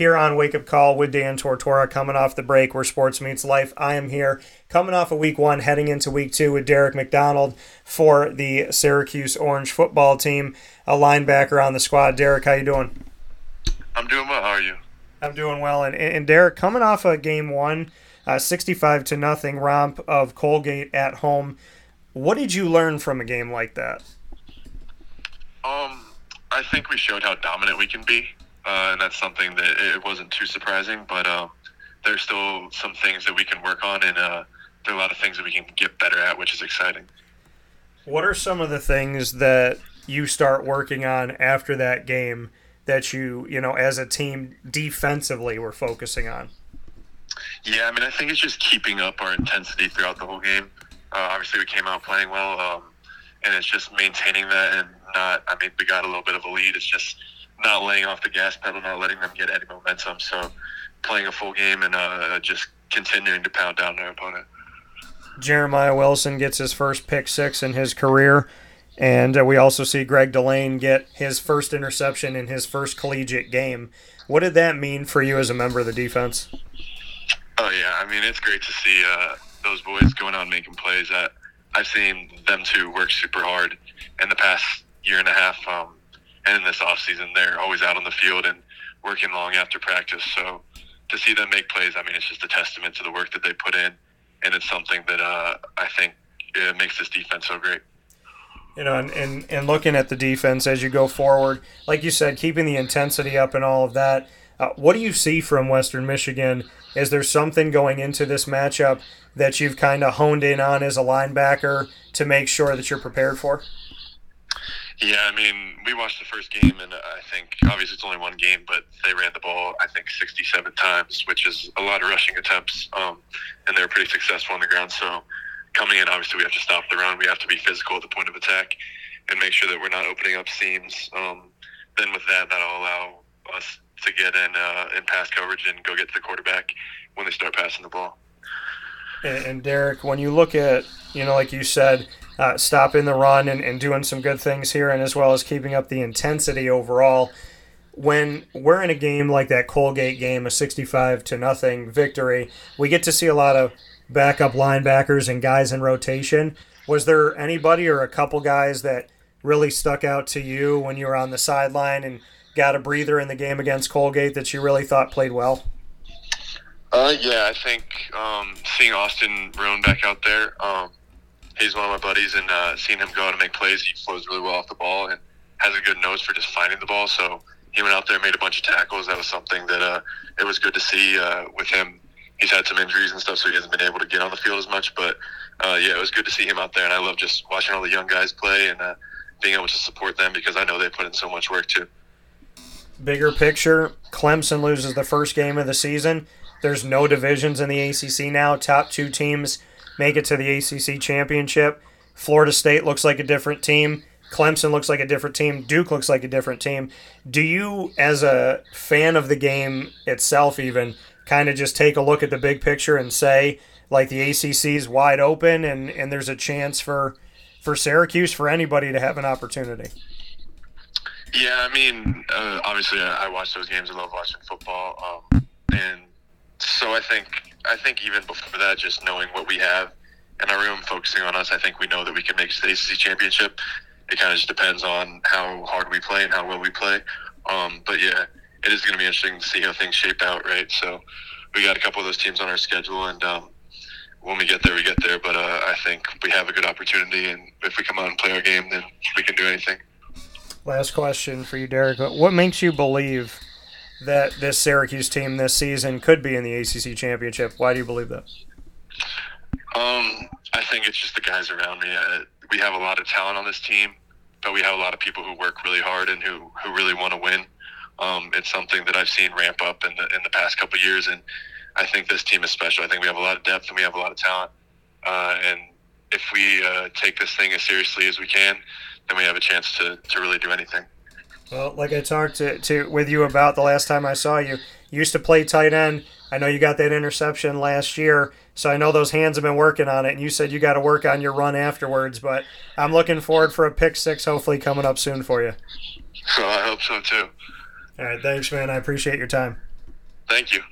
here on Wake Up Call with Dan Tortora coming off the break where sports meets life. I am here coming off of week one, heading into week two with Derek McDonald for the Syracuse Orange football team, a linebacker on the squad. Derek, how you doing? I'm doing well. How are you? I'm doing well. And, and Derek, coming off of game one, uh, 65 to nothing romp of Colgate at home, what did you learn from a game like that? Um, I think we showed how dominant we can be uh, and that's something that it wasn't too surprising. But uh, there's still some things that we can work on, and uh, there are a lot of things that we can get better at, which is exciting. What are some of the things that you start working on after that game that you, you know, as a team defensively were focusing on? Yeah, I mean, I think it's just keeping up our intensity throughout the whole game. Uh, obviously, we came out playing well, um, and it's just maintaining that and not. I mean, we got a little bit of a lead. It's just not laying off the gas pedal, not letting them get any momentum. So playing a full game and uh, just continuing to pound down their opponent. Jeremiah Wilson gets his first pick six in his career. And uh, we also see Greg Delaine get his first interception in his first collegiate game. What did that mean for you as a member of the defense? Oh, yeah. I mean, it's great to see uh, those boys going out and making plays. That I've seen them two work super hard in the past year and a half. Um, and in this off season, they're always out on the field and working long after practice. So to see them make plays, I mean, it's just a testament to the work that they put in, and it's something that uh, I think it makes this defense so great. You know, and, and, and looking at the defense as you go forward, like you said, keeping the intensity up and all of that. Uh, what do you see from Western Michigan? Is there something going into this matchup that you've kind of honed in on as a linebacker to make sure that you're prepared for? Yeah, I mean, we watched the first game, and I think obviously it's only one game, but they ran the ball I think 67 times, which is a lot of rushing attempts, um, and they were pretty successful on the ground. So coming in, obviously we have to stop the run. We have to be physical at the point of attack, and make sure that we're not opening up seams. Um, then with that, that'll allow us to get in uh, in pass coverage and go get to the quarterback when they start passing the ball. And, and Derek, when you look at you know, like you said uh, stopping the run and, and doing some good things here, and as well as keeping up the intensity overall. When we're in a game like that Colgate game, a 65 to nothing victory, we get to see a lot of backup linebackers and guys in rotation. Was there anybody or a couple guys that really stuck out to you when you were on the sideline and got a breather in the game against Colgate that you really thought played well? Uh, yeah, I think um, seeing Austin Roan back out there, um, he's one of my buddies, and uh, seeing him go out and make plays, he flows really well off the ball and has a good nose for just finding the ball. So he went out there, made a bunch of tackles. That was something that uh, it was good to see uh, with him. He's had some injuries and stuff, so he hasn't been able to get on the field as much. But uh, yeah, it was good to see him out there, and I love just watching all the young guys play and uh, being able to support them because I know they put in so much work too. Bigger picture, Clemson loses the first game of the season. There's no divisions in the ACC now. Top two teams make it to the ACC championship. Florida State looks like a different team. Clemson looks like a different team. Duke looks like a different team. Do you, as a fan of the game itself, even kind of just take a look at the big picture and say, like the ACC is wide open and, and there's a chance for for Syracuse for anybody to have an opportunity? Yeah, I mean, uh, obviously, I, I, watch those games. I love watching football, um, and so I think I think even before that, just knowing what we have in our room, focusing on us, I think we know that we can make the ACC championship. It kind of just depends on how hard we play and how well we play. Um, but yeah, it is going to be interesting to see how things shape out, right? So we got a couple of those teams on our schedule, and um, when we get there, we get there. But uh, I think we have a good opportunity, and if we come out and play our game, then we can do anything. Last question for you, Derek. What makes you believe that this Syracuse team this season could be in the ACC championship. Why do you believe that? Um, I think it's just the guys around me. Uh, we have a lot of talent on this team, but we have a lot of people who work really hard and who, who really want to win. Um, it's something that I've seen ramp up in the in the past couple years, and I think this team is special. I think we have a lot of depth and we have a lot of talent. Uh, and if we uh, take this thing as seriously as we can, then we have a chance to, to really do anything. Well, like I talked to, to with you about the last time I saw you, you used to play tight end. I know you got that interception last year, so I know those hands have been working on it. And you said you got to work on your run afterwards, but I'm looking forward for a pick six, hopefully coming up soon for you. So I hope so too. All right, thanks, man. I appreciate your time. Thank you.